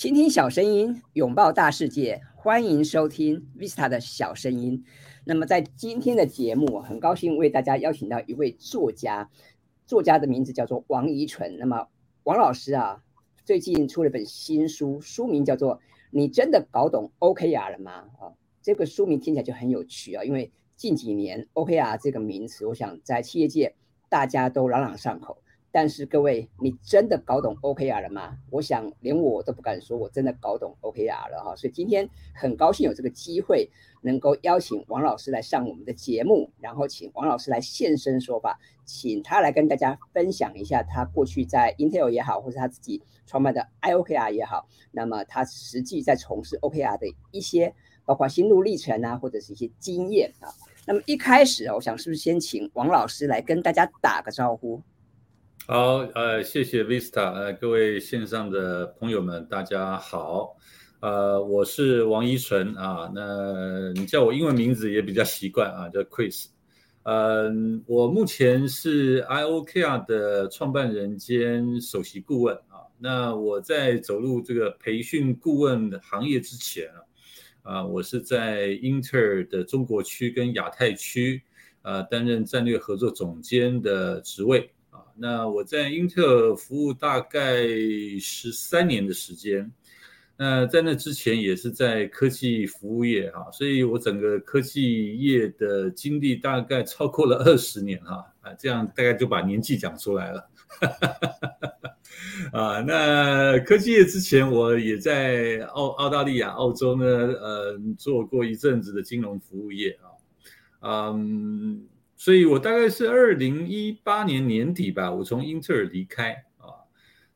倾听小声音，拥抱大世界，欢迎收听 Vista 的小声音。那么在今天的节目，很高兴为大家邀请到一位作家，作家的名字叫做王怡纯。那么王老师啊，最近出了本新书，书名叫做《你真的搞懂 OKR 了吗》啊，这个书名听起来就很有趣啊，因为近几年 OKR 这个名词，我想在企业界大家都朗朗上口。但是各位，你真的搞懂 OKR 了吗？我想连我都不敢说，我真的搞懂 OKR 了哈。所以今天很高兴有这个机会，能够邀请王老师来上我们的节目，然后请王老师来现身说法，请他来跟大家分享一下他过去在 Intel 也好，或者他自己创办的 IOKR 也好，那么他实际在从事 OKR 的一些，包括心路历程啊，或者是一些经验啊。那么一开始，我想是不是先请王老师来跟大家打个招呼？好，呃，谢谢 Vista，呃，各位线上的朋友们，大家好，呃，我是王一纯啊，那你叫我英文名字也比较习惯啊，叫 Chris，嗯，我目前是 IOKR 的创办人兼首席顾问啊，那我在走入这个培训顾问行业之前啊，啊，我是在英特尔的中国区跟亚太区，呃，担任战略合作总监的职位。那我在英特尔服务大概十三年的时间，那在那之前也是在科技服务业哈，所以我整个科技业的经历大概超过了二十年哈啊，这样大概就把年纪讲出来了，啊，那科技业之前我也在澳澳大利亚、澳洲呢，呃，做过一阵子的金融服务业啊，嗯。所以我大概是二零一八年年底吧，我从英特尔离开啊。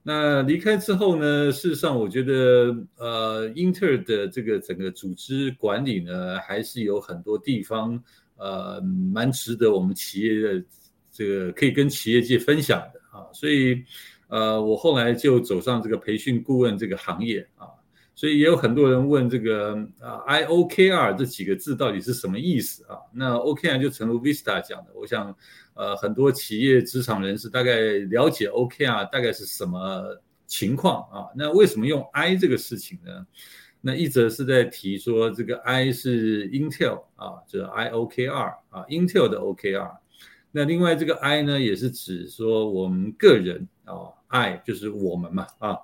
那离开之后呢，事实上我觉得，呃，英特尔的这个整个组织管理呢，还是有很多地方，呃，蛮值得我们企业的这个可以跟企业界分享的啊。所以，呃，我后来就走上这个培训顾问这个行业啊。所以也有很多人问这个啊，IOKR 这几个字到底是什么意思啊？那 OKR 就成如 Vista 讲的，我想，呃，很多企业职场人士大概了解 OKR 大概是什么情况啊？那为什么用 I 这个事情呢？那一则是在提说这个 I 是 Intel 啊，这 IOKR 啊，Intel 的 OKR。那另外这个 I 呢，也是指说我们个人啊，I 就是我们嘛啊。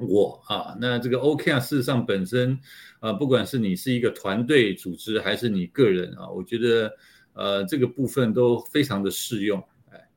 我啊，那这个 OKR 事实上本身，啊，不管是你是一个团队组织，还是你个人啊，我觉得，呃，这个部分都非常的适用。哎，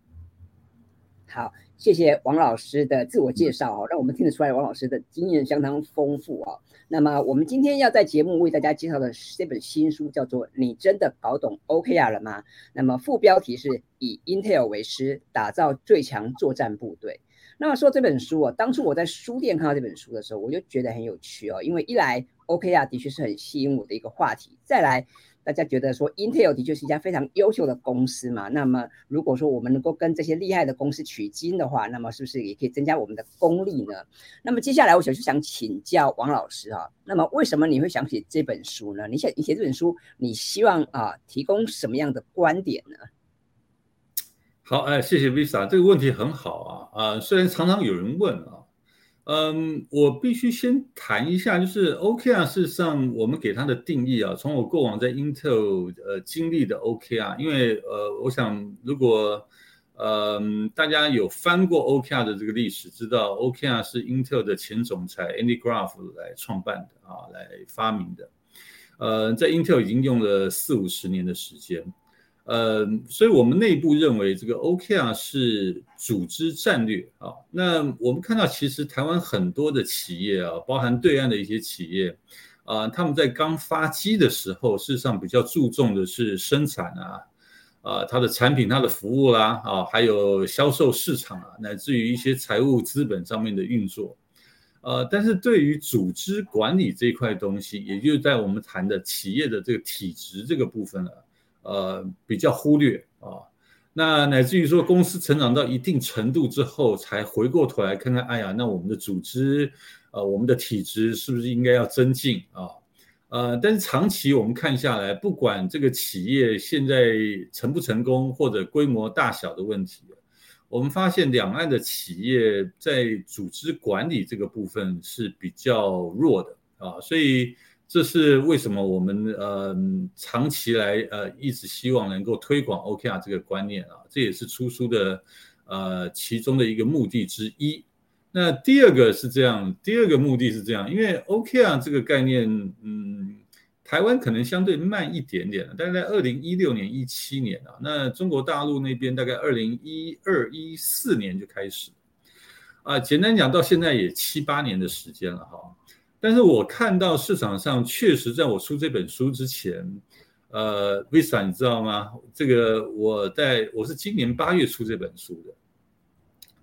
好，谢谢王老师的自我介绍啊，让我们听得出来王老师的经验相当丰富啊。那么我们今天要在节目为大家介绍的这本新书叫做《你真的搞懂 OKR 了吗》？那么副标题是以 Intel 为师，打造最强作战部队。那么说这本书啊，当初我在书店看到这本书的时候，我就觉得很有趣哦。因为一来 OK 啊，的确是很吸引我的一个话题；再来，大家觉得说 Intel 的确是一家非常优秀的公司嘛。那么如果说我们能够跟这些厉害的公司取经的话，那么是不是也可以增加我们的功力呢？那么接下来我想就想请教王老师啊，那么为什么你会想写这本书呢？你写你写这本书，你希望啊提供什么样的观点呢？好，哎，谢谢 Visa，这个问题很好啊，啊，虽然常常有人问啊，嗯，我必须先谈一下，就是 OKR，事实上我们给它的定义啊，从我过往在 Intel 呃经历的 OKR，因为呃，我想如果呃大家有翻过 OKR 的这个历史，知道 OKR 是 Intel 的前总裁 Andy Graph 来创办的啊，来发明的，呃，在 Intel 已经用了四五十年的时间。呃，所以我们内部认为这个 OKR 是组织战略啊。那我们看到，其实台湾很多的企业啊，包含对岸的一些企业啊，他们在刚发机的时候，事实上比较注重的是生产啊，啊，它的产品、它的服务啦，啊，还有销售市场啊，乃至于一些财务资本上面的运作。呃，但是对于组织管理这一块东西，也就是在我们谈的企业的这个体制这个部分了。呃，比较忽略啊，那乃至于说公司成长到一定程度之后，才回过头来看看，哎呀，那我们的组织，呃，我们的体质是不是应该要增进啊？呃，但是长期我们看下来，不管这个企业现在成不成功或者规模大小的问题，我们发现两岸的企业在组织管理这个部分是比较弱的啊，所以这是为什么我们呃长期来呃一直希望能够推广 OKR 这个观念啊，这也是出书的呃其中的一个目的之一。那第二个是这样，第二个目的是这样，因为 OKR 这个概念，嗯。台湾可能相对慢一点点大概在二零一六年、一七年啊，那中国大陆那边大概二零一二、一四年就开始，啊，简单讲到现在也七八年的时间了哈。但是我看到市场上确实在我出这本书之前，呃，Visa 你知道吗？这个我在我是今年八月出这本书的，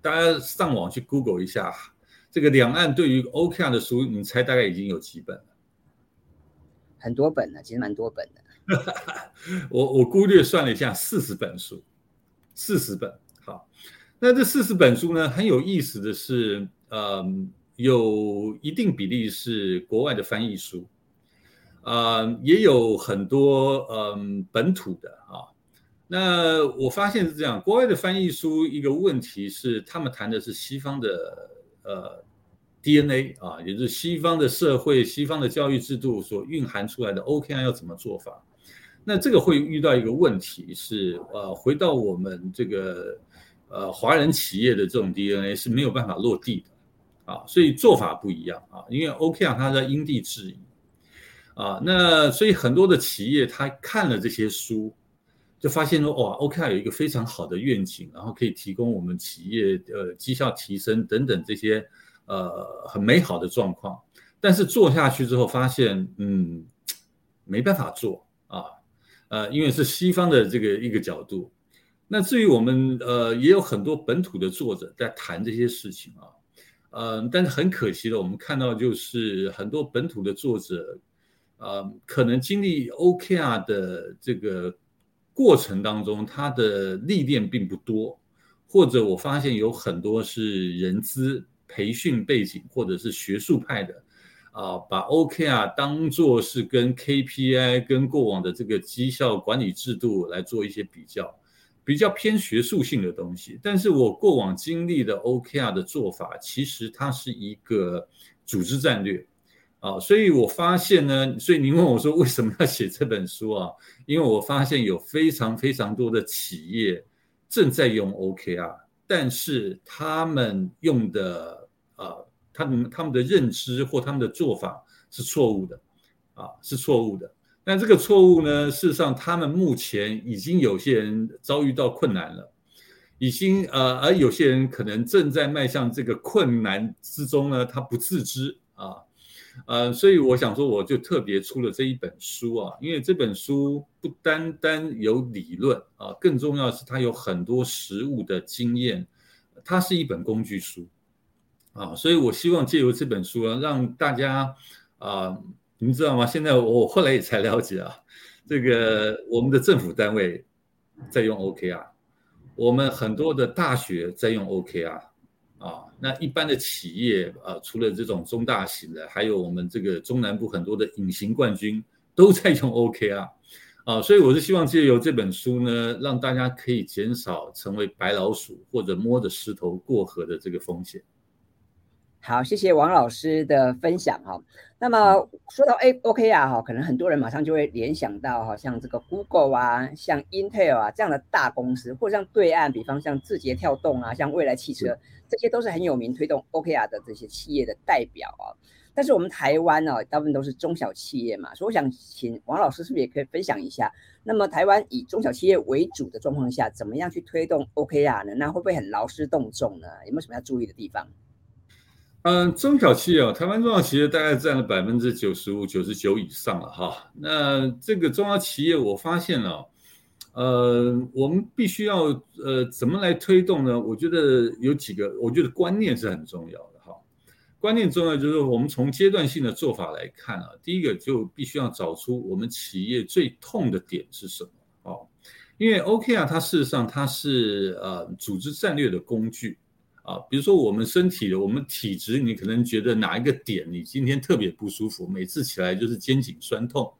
大家上网去 Google 一下，这个两岸对于 OKR 的书，你猜大概已经有几本？很多本呢，其实蛮多本的。我我估略算了一下，四十本书，四十本。好，那这四十本书呢，很有意思的是，嗯，有一定比例是国外的翻译书，啊，也有很多嗯本土的啊。那我发现是这样，国外的翻译书一个问题是，他们谈的是西方的呃。DNA 啊，也就是西方的社会、西方的教育制度所蕴含出来的 OKR 要怎么做法？那这个会遇到一个问题是，呃，回到我们这个呃华人企业的这种 DNA 是没有办法落地的啊，所以做法不一样啊，因为 OKR 它在因地制宜啊，那所以很多的企业他看了这些书，就发现说，哇，OKR 有一个非常好的愿景，然后可以提供我们企业呃绩效提升等等这些。呃，很美好的状况，但是做下去之后发现，嗯，没办法做啊，呃，因为是西方的这个一个角度。那至于我们，呃，也有很多本土的作者在谈这些事情啊，呃，但是很可惜的，我们看到就是很多本土的作者，呃，可能经历 OKR 的这个过程当中，他的历练并不多，或者我发现有很多是人资。培训背景或者是学术派的，啊，把 OKR 当做是跟 KPI、跟过往的这个绩效管理制度来做一些比较，比较偏学术性的东西。但是我过往经历的 OKR 的做法，其实它是一个组织战略，啊，所以我发现呢，所以您问我说为什么要写这本书啊？因为我发现有非常非常多的企业正在用 OKR，但是他们用的。啊，他们他们的认知或他们的做法是错误的，啊，是错误的。但这个错误呢，事实上他们目前已经有些人遭遇到困难了，已经呃，而有些人可能正在迈向这个困难之中呢，他不自知啊，呃，所以我想说，我就特别出了这一本书啊，因为这本书不单单有理论啊，更重要的是它有很多实物的经验，它是一本工具书。啊，所以我希望借由这本书啊，让大家啊，您知道吗？现在我后来也才了解啊，这个我们的政府单位在用 OKR，我们很多的大学在用 OKR，啊，那一般的企业啊，除了这种中大型的，还有我们这个中南部很多的隐形冠军都在用 OKR，啊，所以我是希望借由这本书呢，让大家可以减少成为白老鼠或者摸着石头过河的这个风险。好，谢谢王老师的分享哈。那么说到 A OK 啊哈，可能很多人马上就会联想到哈，像这个 Google 啊，像 Intel 啊这样的大公司，或者像对岸，比方像字节跳动啊，像未来汽车，这些都是很有名推动 OKR 的这些企业的代表啊。但是我们台湾呢，大部分都是中小企业嘛，所以我想请王老师是不是也可以分享一下？那么台湾以中小企业为主的状况下，怎么样去推动 OKR 呢？那会不会很劳师动众呢？有没有什么要注意的地方？嗯，中小企业啊，台湾中小企业大概占了百分之九十五、九十九以上了哈。那这个中小企业，我发现了，呃，我们必须要呃怎么来推动呢？我觉得有几个，我觉得观念是很重要的哈。观念重要就是我们从阶段性的做法来看啊，第一个就必须要找出我们企业最痛的点是什么哦。因为 OK 啊，它事实上它是呃组织战略的工具。啊，比如说我们身体的，我们体质，你可能觉得哪一个点你今天特别不舒服，每次起来就是肩颈酸痛，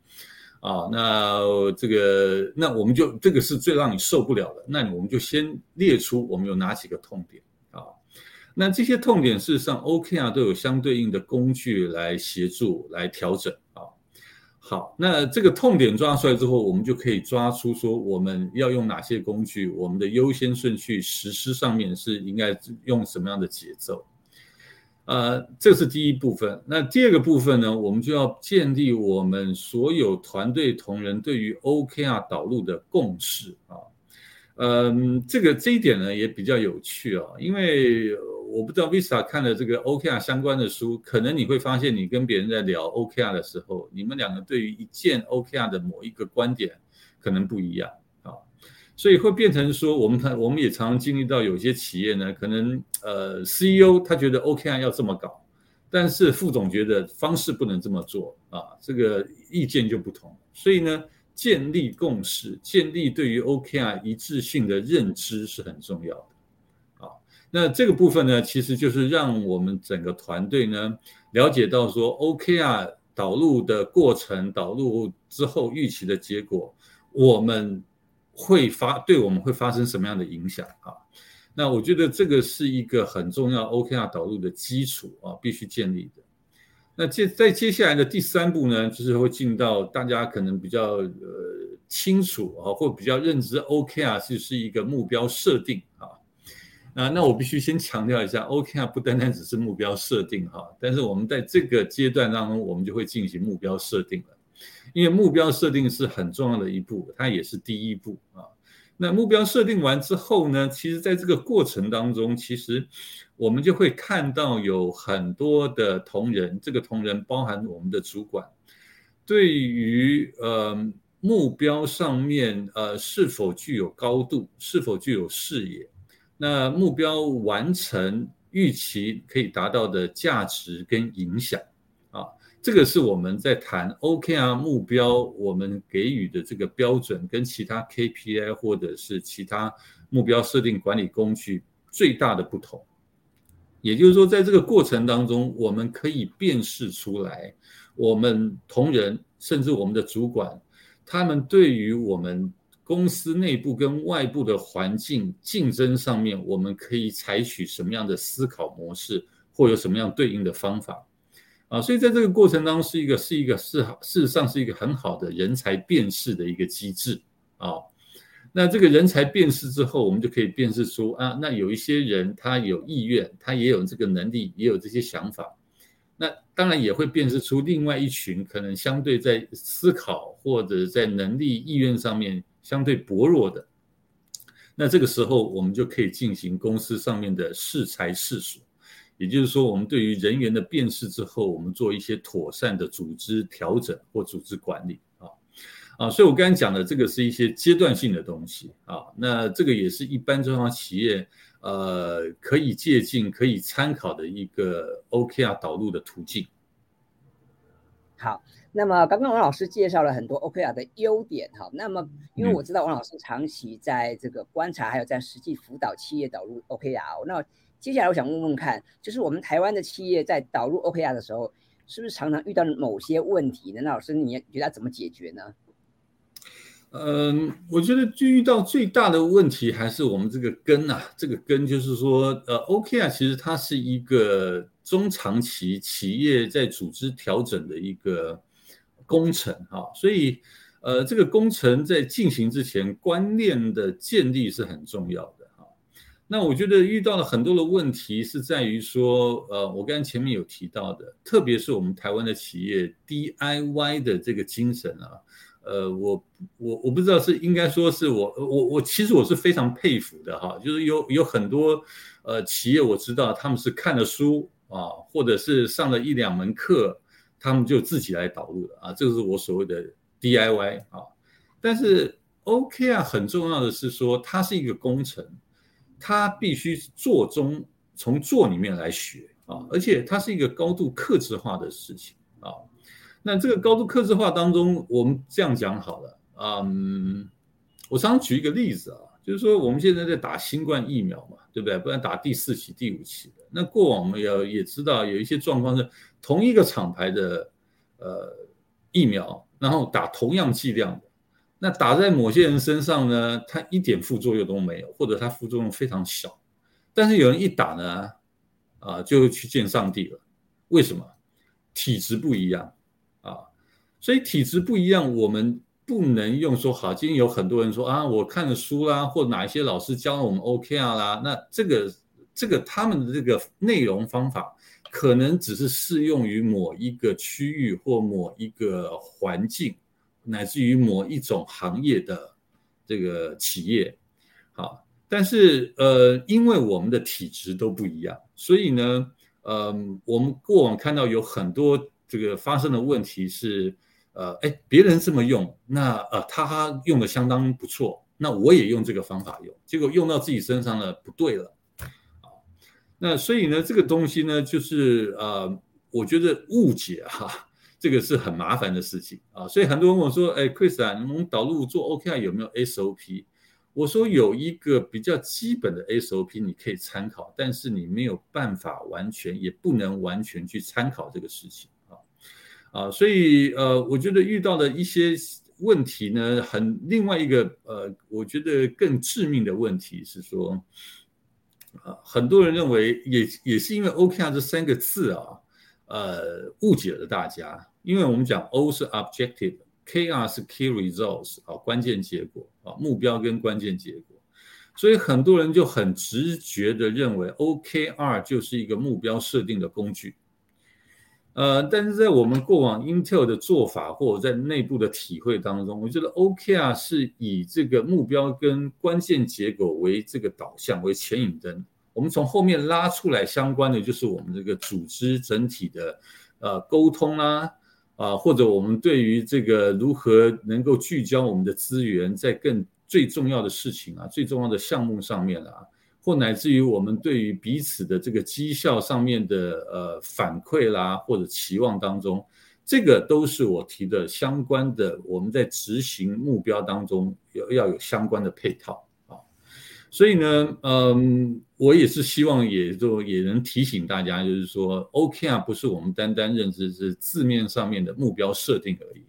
啊，那这个那我们就这个是最让你受不了的，那我们就先列出我们有哪几个痛点啊？那这些痛点事实上 OKR 都有相对应的工具来协助来调整啊。好，那这个痛点抓出来之后，我们就可以抓出说我们要用哪些工具，我们的优先顺序实施上面是应该用什么样的节奏。呃，这是第一部分。那第二个部分呢，我们就要建立我们所有团队同仁对于 OKR 导入的共识啊。嗯，这个这一点呢也比较有趣啊，因为我不知道 Visa 看了这个 OKR 相关的书，可能你会发现你跟别人在聊 OKR 的时候，你们两个对于一件 OKR 的某一个观点可能不一样啊。所以会变成说，我们看我们也常常经历到有些企业呢，可能呃 CEO 他觉得 OKR 要这么搞，但是副总觉得方式不能这么做啊，这个意见就不同。所以呢，建立共识，建立对于 OKR 一致性的认知是很重要。那这个部分呢，其实就是让我们整个团队呢了解到说 OKR 导入的过程，导入之后预期的结果，我们。会发对我们会发生什么样的影响啊？那我觉得这个是一个很重要 OKR 导入的基础啊，必须建立的。那接在接下来的第三步呢，就是会进到大家可能比较呃清楚啊，或比较认知 OKR 是是一个目标设定啊。啊，那我必须先强调一下，OKR 不单单只是目标设定哈，但是我们在这个阶段当中，我们就会进行目标设定了。因为目标设定是很重要的一步，它也是第一步啊。那目标设定完之后呢，其实在这个过程当中，其实我们就会看到有很多的同仁，这个同仁包含我们的主管，对于呃目标上面呃是否具有高度，是否具有视野，那目标完成预期可以达到的价值跟影响啊。这个是我们在谈 OKR 目标，我们给予的这个标准跟其他 KPI 或者是其他目标设定管理工具最大的不同。也就是说，在这个过程当中，我们可以辨识出来，我们同仁甚至我们的主管，他们对于我们公司内部跟外部的环境竞争上面，我们可以采取什么样的思考模式，或有什么样对应的方法。啊，所以在这个过程当中，是一个是一个是事实上是一个很好的人才辨识的一个机制啊。那这个人才辨识之后，我们就可以辨识出啊，那有一些人他有意愿，他也有这个能力，也有这些想法。那当然也会辨识出另外一群可能相对在思考或者在能力意愿上面相对薄弱的。那这个时候，我们就可以进行公司上面的适才试所。也就是说，我们对于人员的辨识之后，我们做一些妥善的组织调整或组织管理啊啊，所以我刚才讲的这个是一些阶段性的东西啊，那这个也是一般中小企业呃可以借鉴、可以参考的一个 OKR 导入的途径。好，那么刚刚王老师介绍了很多 OKR 的优点哈，那么因为我知道王老师长期在这个观察，还有在实际辅导企业导入 OKR，那。接下来我想问问看，就是我们台湾的企业在导入 OKR 的时候，是不是常常遇到某些问题呢？那老师，你觉得怎么解决呢？嗯，我觉得遇到最大的问题还是我们这个根啊，这个根就是说，呃，OKR 其实它是一个中长期企业在组织调整的一个工程哈，所以呃，这个工程在进行之前，观念的建立是很重要的哈。那我觉得遇到了很多的问题，是在于说，呃，我刚才前面有提到的，特别是我们台湾的企业 DIY 的这个精神啊，呃，我我我不知道是应该说是我我我其实我是非常佩服的哈，就是有有很多呃企业我知道他们是看了书啊，或者是上了一两门课，他们就自己来导入了啊，这个是我所谓的 DIY 啊，但是 OK 啊，很重要的是说它是一个工程。他必须做中从做里面来学啊，而且它是一个高度克制化的事情啊。那这个高度克制化当中，我们这样讲好了嗯，我常举一个例子啊，就是说我们现在在打新冠疫苗嘛，对不对？不然打第四期、第五期的。那过往我们要也知道有一些状况是同一个厂牌的呃疫苗，然后打同样剂量的，那打在某些人身上呢，它一点副作用都没有，或者它副作用非常小。但是有人一打呢，啊，就去见上帝了。为什么？体质不一样啊，所以体质不一样，我们不能用说好。今天有很多人说啊，我看了书啦，或哪一些老师教了我们 OK 啊啦，那这个这个他们的这个内容方法，可能只是适用于某一个区域或某一个环境，乃至于某一种行业的这个企业，好。但是，呃，因为我们的体质都不一样，所以呢，呃，我们过往看到有很多这个发生的问题是，呃，哎，别人这么用，那呃，他用的相当不错，那我也用这个方法用，结果用到自己身上了，不对了，啊，那所以呢，这个东西呢，就是呃，我觉得误解哈，这个是很麻烦的事情啊，所以很多人问我说，哎，Chris 啊，我们导入做 OKR 有没有 SOP？我说有一个比较基本的 SOP 你可以参考，但是你没有办法完全，也不能完全去参考这个事情啊，所以呃，我觉得遇到的一些问题呢，很另外一个呃，我觉得更致命的问题是说，啊，很多人认为也也是因为 OKR 这三个字啊，呃，误解了大家，因为我们讲 O 是 objective。KR 是 Key Results 啊，关键结果啊，目标跟关键结果，所以很多人就很直觉的认为 OKR 就是一个目标设定的工具。呃，但是在我们过往 Intel 的做法或者在内部的体会当中，我觉得 OKR 是以这个目标跟关键结果为这个导向为牵引灯，我们从后面拉出来相关的就是我们这个组织整体的呃沟通啦。啊，或者我们对于这个如何能够聚焦我们的资源，在更最重要的事情啊、最重要的项目上面啊，或乃至于我们对于彼此的这个绩效上面的呃反馈啦，或者期望当中，这个都是我提的相关的，我们在执行目标当中要要有相关的配套啊。所以呢，嗯，我也是希望，也就也能提醒大家，就是说，OKR 不是我们单单认知是字面上面的目标设定而已，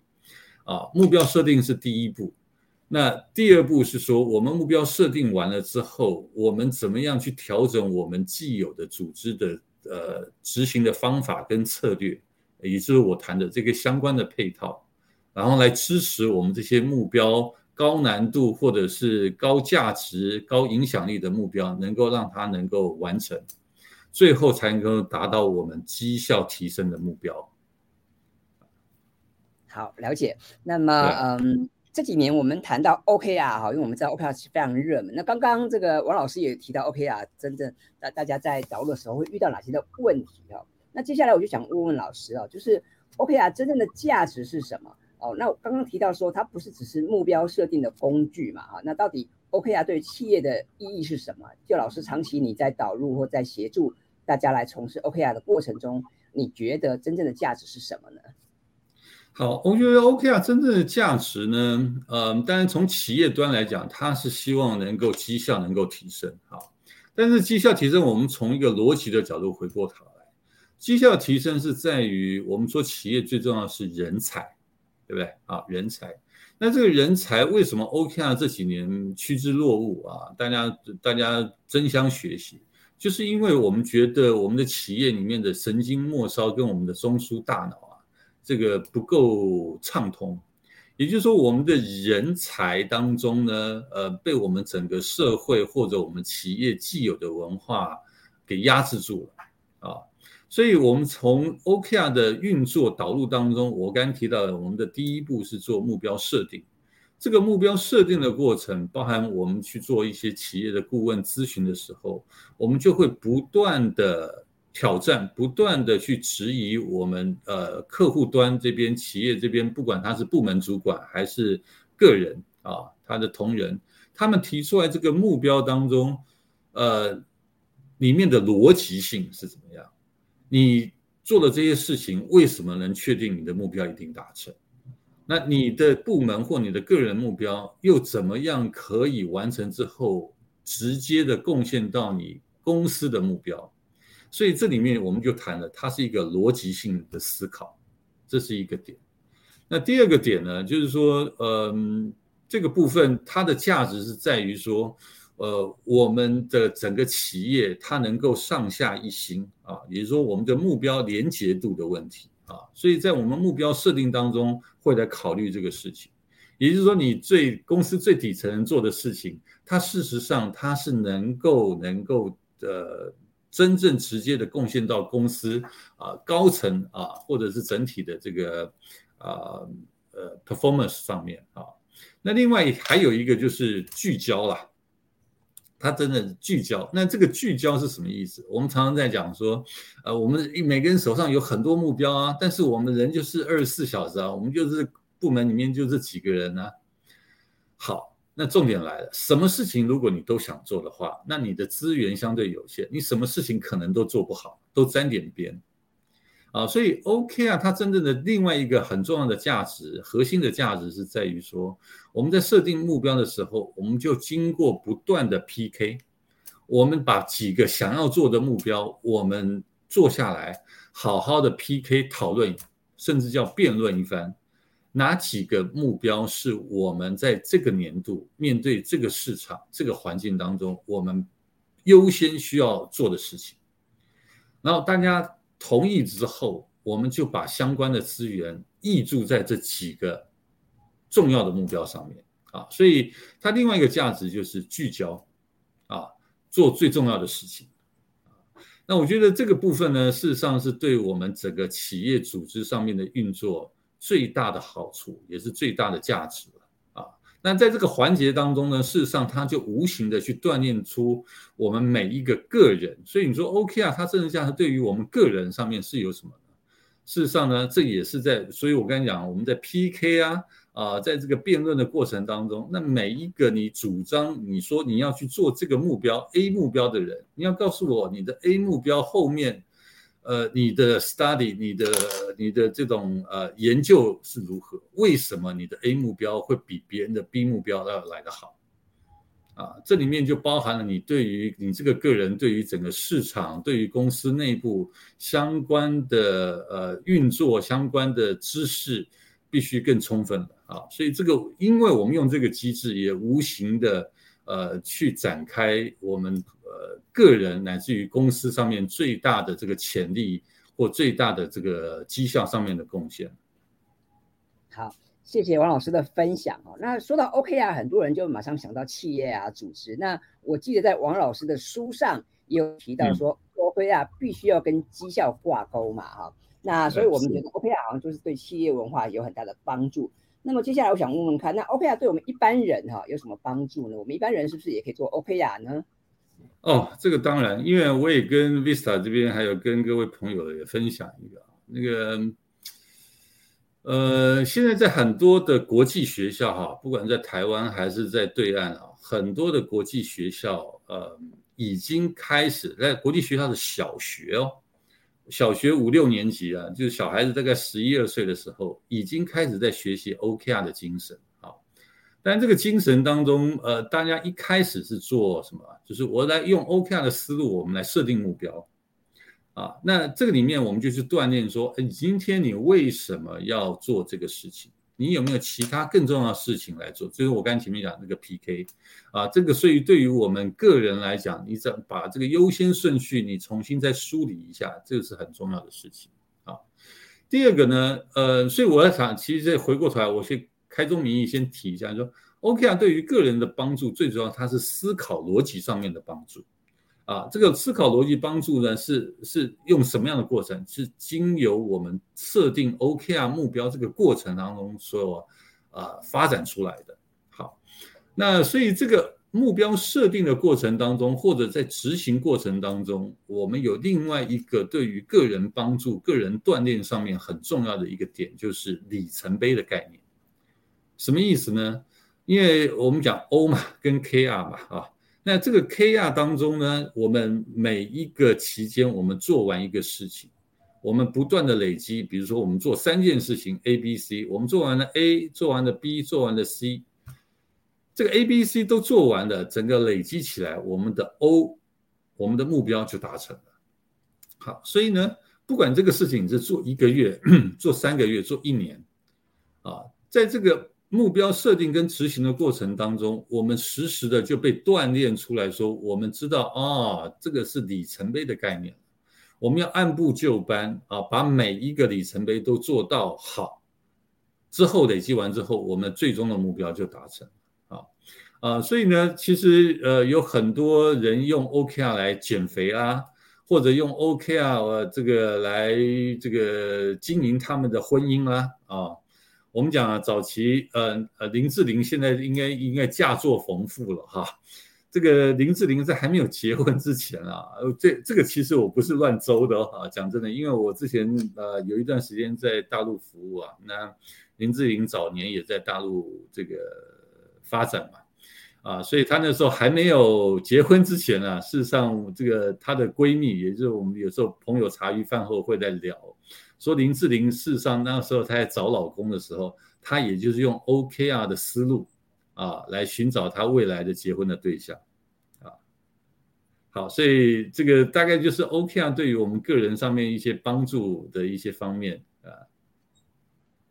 啊，目标设定是第一步，那第二步是说，我们目标设定完了之后，我们怎么样去调整我们既有的组织的呃执行的方法跟策略，也就是我谈的这个相关的配套，然后来支持我们这些目标。高难度或者是高价值、高影响力的目标，能够让它能够完成，最后才能够达到我们绩效提升的目标。好，了解。那么，嗯，这几年我们谈到 OKR 哈，因为我们知道 OKR 是非常热门。那刚刚这个王老师也提到 OKR，真正大大家在导入的时候会遇到哪些的问题啊？那接下来我就想问问老师啊，就是 OKR 真正的价值是什么？哦，那刚刚提到说它不是只是目标设定的工具嘛？哈，那到底 OKR 对企业的意义是什么？就老师长期你在导入或在协助大家来从事 OKR 的过程中，你觉得真正的价值是什么呢？好，我觉得 OKR 真正的价值呢，呃，当然从企业端来讲，它是希望能够绩效能够提升，好，但是绩效提升，我们从一个逻辑的角度回过头来，绩效提升是在于我们说企业最重要是人才。对不对啊？人才，那这个人才为什么 OKR 这几年趋之若鹜啊？大家大家争相学习，就是因为我们觉得我们的企业里面的神经末梢跟我们的中枢大脑，这个不够畅通，也就是说，我们的人才当中呢，呃，被我们整个社会或者我们企业既有的文化给压制住了啊。所以，我们从 OKR 的运作导入当中，我刚提到的，我们的第一步是做目标设定。这个目标设定的过程，包含我们去做一些企业的顾问咨询的时候，我们就会不断的挑战，不断的去质疑我们呃客户端这边、企业这边，不管他是部门主管还是个人啊，他的同仁，他们提出来这个目标当中，呃，里面的逻辑性是怎么样？你做的这些事情，为什么能确定你的目标一定达成？那你的部门或你的个人目标又怎么样可以完成之后，直接的贡献到你公司的目标？所以这里面我们就谈了，它是一个逻辑性的思考，这是一个点。那第二个点呢，就是说，嗯，这个部分它的价值是在于说，呃，我们的整个企业它能够上下一心啊，也就是说，我们的目标连结度的问题啊，所以在我们目标设定当中会来考虑这个事情。也就是说，你最公司最底层做的事情，它事实上它是能够能够呃真正直接的贡献到公司啊高层啊或者是整体的这个啊呃 performance 上面啊。那另外还有一个就是聚焦啦，它真的聚焦。那这个聚焦是什么意思？我们常常在讲说，呃，我们每个人手上有很多目标啊，但是我们人就是二十四小时啊，我们就是。部门里面就这几个人呢。好，那重点来了，什么事情如果你都想做的话，那你的资源相对有限，你什么事情可能都做不好，都沾点边啊。所以 OK 啊，它真正的另外一个很重要的价值，核心的价值是在于说，我们在设定目标的时候，我们就经过不断的 PK，我们把几个想要做的目标，我们做下来，好好的 PK 讨论，甚至叫辩论一番。哪几个目标是我们在这个年度面对这个市场、这个环境当中，我们优先需要做的事情？然后大家同意之后，我们就把相关的资源挹注在这几个重要的目标上面啊。所以它另外一个价值就是聚焦啊，做最重要的事情。那我觉得这个部分呢，事实上是对我们整个企业组织上面的运作。最大的好处也是最大的价值了啊！那在这个环节当中呢，事实上它就无形的去锻炼出我们每一个个人。所以你说 OK 啊，它真的价值对于我们个人上面是有什么呢？事实上呢，这也是在，所以我跟你讲，我们在 PK 啊啊，在这个辩论的过程当中，那每一个你主张你说你要去做这个目标 A 目标的人，你要告诉我你的 A 目标后面。呃，你的 study，你的你的这种呃研究是如何？为什么你的 A 目标会比别人的 B 目标要来得好？啊，这里面就包含了你对于你这个个人对于整个市场、对于公司内部相关的呃运作相关的知识必须更充分的啊。所以这个，因为我们用这个机制，也无形的呃去展开我们。呃，个人乃至于公司上面最大的这个潜力或最大的这个绩效上面的贡献。好，谢谢王老师的分享哦。那说到 OK 啊，很多人就马上想到企业啊、组织。那我记得在王老师的书上也有提到说，OK 啊必须要跟绩效挂钩嘛，哈。那所以我们觉得 OK 啊好像就是对企业文化有很大的帮助。那么接下来我想问问看，那 OK 啊对我们一般人哈有什么帮助呢？我们一般人是不是也可以做 OK 啊呢？哦，这个当然，因为我也跟 Vista 这边还有跟各位朋友也分享一个那个，呃，现在在很多的国际学校哈，不管在台湾还是在对岸啊，很多的国际学校呃已经开始在国际学校的小学哦，小学五六年级啊，就是小孩子大概十一二岁的时候，已经开始在学习 OKR 的精神。但这个精神当中，呃，大家一开始是做什么？就是我来用 OKR 的思路，我们来设定目标，啊，那这个里面我们就去锻炼说，哎，今天你为什么要做这个事情？你有没有其他更重要的事情来做？就是我刚才前面讲那个 PK，啊，这个所以对于我们个人来讲，你怎把这个优先顺序你重新再梳理一下，这个是很重要的事情啊。第二个呢，呃，所以我在想，其实再回过头来，我先。开宗明义先提一下，说 OK 啊，对于个人的帮助，最主要它是思考逻辑上面的帮助啊。这个思考逻辑帮助呢，是是用什么样的过程？是经由我们设定 OK 啊目标这个过程当中所啊发展出来的。好，那所以这个目标设定的过程当中，或者在执行过程当中，我们有另外一个对于个人帮助、个人锻炼上面很重要的一个点，就是里程碑的概念。什么意思呢？因为我们讲 O 嘛，跟 KR 嘛，啊，那这个 KR 当中呢，我们每一个期间，我们做完一个事情，我们不断的累积，比如说我们做三件事情 A、B、C，我们做完了 A，做完了 B，做完了 C，这个 A、B、C 都做完了，整个累积起来，我们的 O，我们的目标就达成了。好，所以呢，不管这个事情你是做一个月、做三个月、做一年。啊，在这个目标设定跟执行的过程当中，我们实时的就被锻炼出来说，我们知道啊，这个是里程碑的概念，我们要按部就班啊，把每一个里程碑都做到好，之后累积完之后，我们最终的目标就达成啊啊，所以呢，其实呃有很多人用 OKR 来减肥啊。或者用 OKR 这个来这个经营他们的婚姻啦啊，我们讲啊，早期呃呃林志玲现在应该应该嫁作逢妇了哈，这个林志玲在还没有结婚之前啊，这这个其实我不是乱诌的哈，讲真的，因为我之前呃有一段时间在大陆服务啊，那林志玲早年也在大陆这个发展嘛。啊，所以她那时候还没有结婚之前啊，事实上，这个她的闺蜜，也就是我们有时候朋友茶余饭后会在聊，说林志玲事实上那时候她在找老公的时候，她也就是用 OKR 的思路啊来寻找她未来的结婚的对象啊。好，所以这个大概就是 OKR 对于我们个人上面一些帮助的一些方面啊。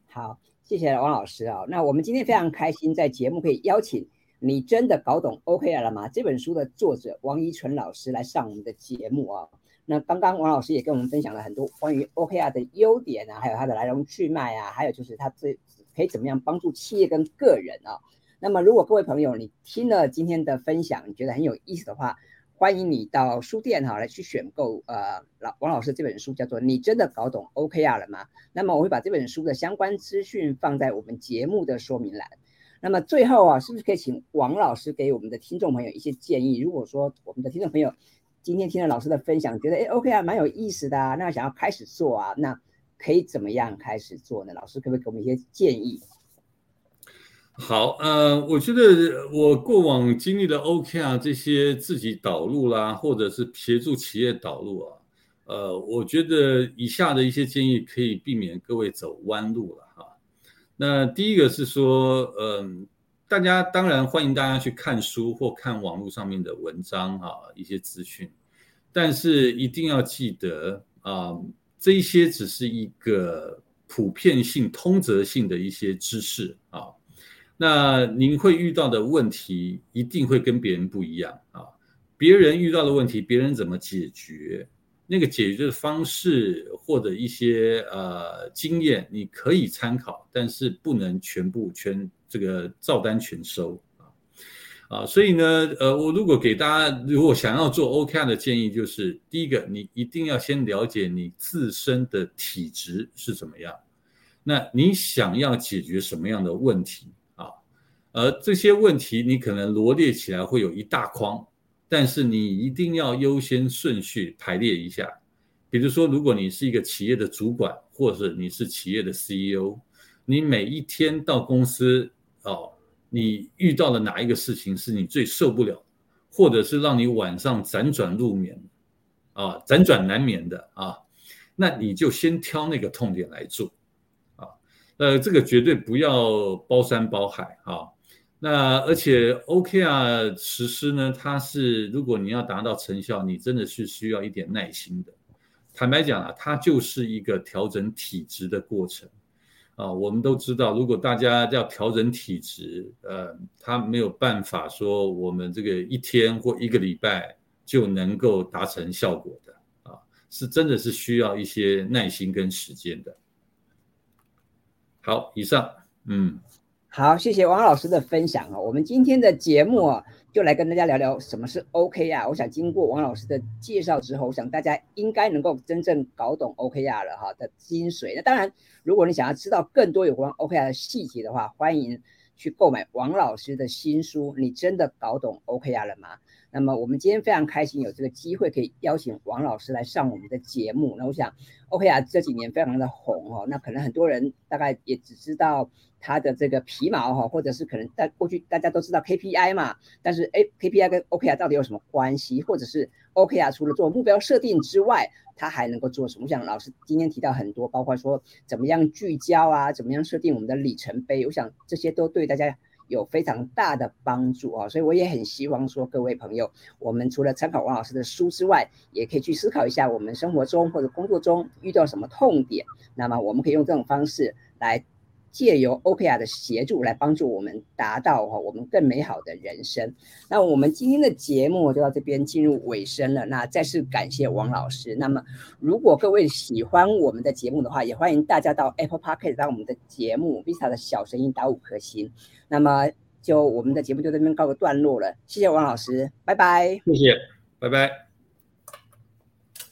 好，谢谢王老师啊。那我们今天非常开心，在节目可以邀请。你真的搞懂 OKR 了吗？这本书的作者王一纯老师来上我们的节目啊。那刚刚王老师也跟我们分享了很多关于 OKR 的优点啊，还有它的来龙去脉啊，还有就是它最可以怎么样帮助企业跟个人啊。那么如果各位朋友你听了今天的分享，你觉得很有意思的话，欢迎你到书店哈来去选购呃老王老师这本书，叫做《你真的搞懂 OKR 了吗》。那么我会把这本书的相关资讯放在我们节目的说明栏。那么最后啊，是不是可以请王老师给我们的听众朋友一些建议？如果说我们的听众朋友今天听了老师的分享，觉得哎，OK 啊，蛮有意思的啊，那想要开始做啊，那可以怎么样开始做呢？老师可不可以给我们一些建议？好，呃，我觉得我过往经历的 OK 啊，这些自己导入啦，或者是协助企业导入啊，呃，我觉得以下的一些建议可以避免各位走弯路了哈。那第一个是说，嗯，大家当然欢迎大家去看书或看网络上面的文章啊，一些资讯，但是一定要记得啊，这些只是一个普遍性、通则性的一些知识啊。那您会遇到的问题一定会跟别人不一样啊，别人遇到的问题，别人怎么解决？那个解决的方式或者一些呃经验，你可以参考，但是不能全部全这个照单全收啊啊！所以呢，呃，我如果给大家如果想要做 OKR 的建议，就是第一个，你一定要先了解你自身的体质是怎么样，那你想要解决什么样的问题啊？而这些问题你可能罗列起来会有一大筐。但是你一定要优先顺序排列一下，比如说，如果你是一个企业的主管，或者你是企业的 CEO，你每一天到公司哦，你遇到了哪一个事情是你最受不了，或者是让你晚上辗转入眠，啊，辗转难眠的啊，那你就先挑那个痛点来做，啊，呃，这个绝对不要包山包海啊。那而且 OKR 实施呢，它是如果你要达到成效，你真的是需要一点耐心的。坦白讲啊，它就是一个调整体质的过程啊。我们都知道，如果大家要调整体质，呃，他没有办法说我们这个一天或一个礼拜就能够达成效果的啊，是真的是需要一些耐心跟时间的。好，以上，嗯。好，谢谢王老师的分享啊！我们今天的节目啊，就来跟大家聊聊什么是 OKR。我想经过王老师的介绍之后，我想大家应该能够真正搞懂 OKR 了哈的精髓。那当然，如果你想要知道更多有关 OKR 的细节的话，欢迎去购买王老师的新书。你真的搞懂 OKR 了吗？那么我们今天非常开心有这个机会可以邀请王老师来上我们的节目。那我想，OKR 这几年非常的红哦，那可能很多人大概也只知道。它的这个皮毛哈，或者是可能在过去大家都知道 KPI 嘛，但是哎，KPI 跟 OKR 到底有什么关系？或者是 OKR 除了做目标设定之外，它还能够做什么？我想老师今天提到很多，包括说怎么样聚焦啊，怎么样设定我们的里程碑，我想这些都对大家有非常大的帮助啊。所以我也很希望说各位朋友，我们除了参考王老师的书之外，也可以去思考一下我们生活中或者工作中遇到什么痛点，那么我们可以用这种方式来。借由 OKR 的协助来帮助我们达到哈我们更美好的人生。那我们今天的节目就到这边进入尾声了。那再次感谢王老师。那么如果各位喜欢我们的节目的话，也欢迎大家到 Apple Podcast 让我们的节目 Visa 的小声音打五颗星。那么就我们的节目就这边告个段落了。谢谢王老师，拜拜。谢谢，拜拜。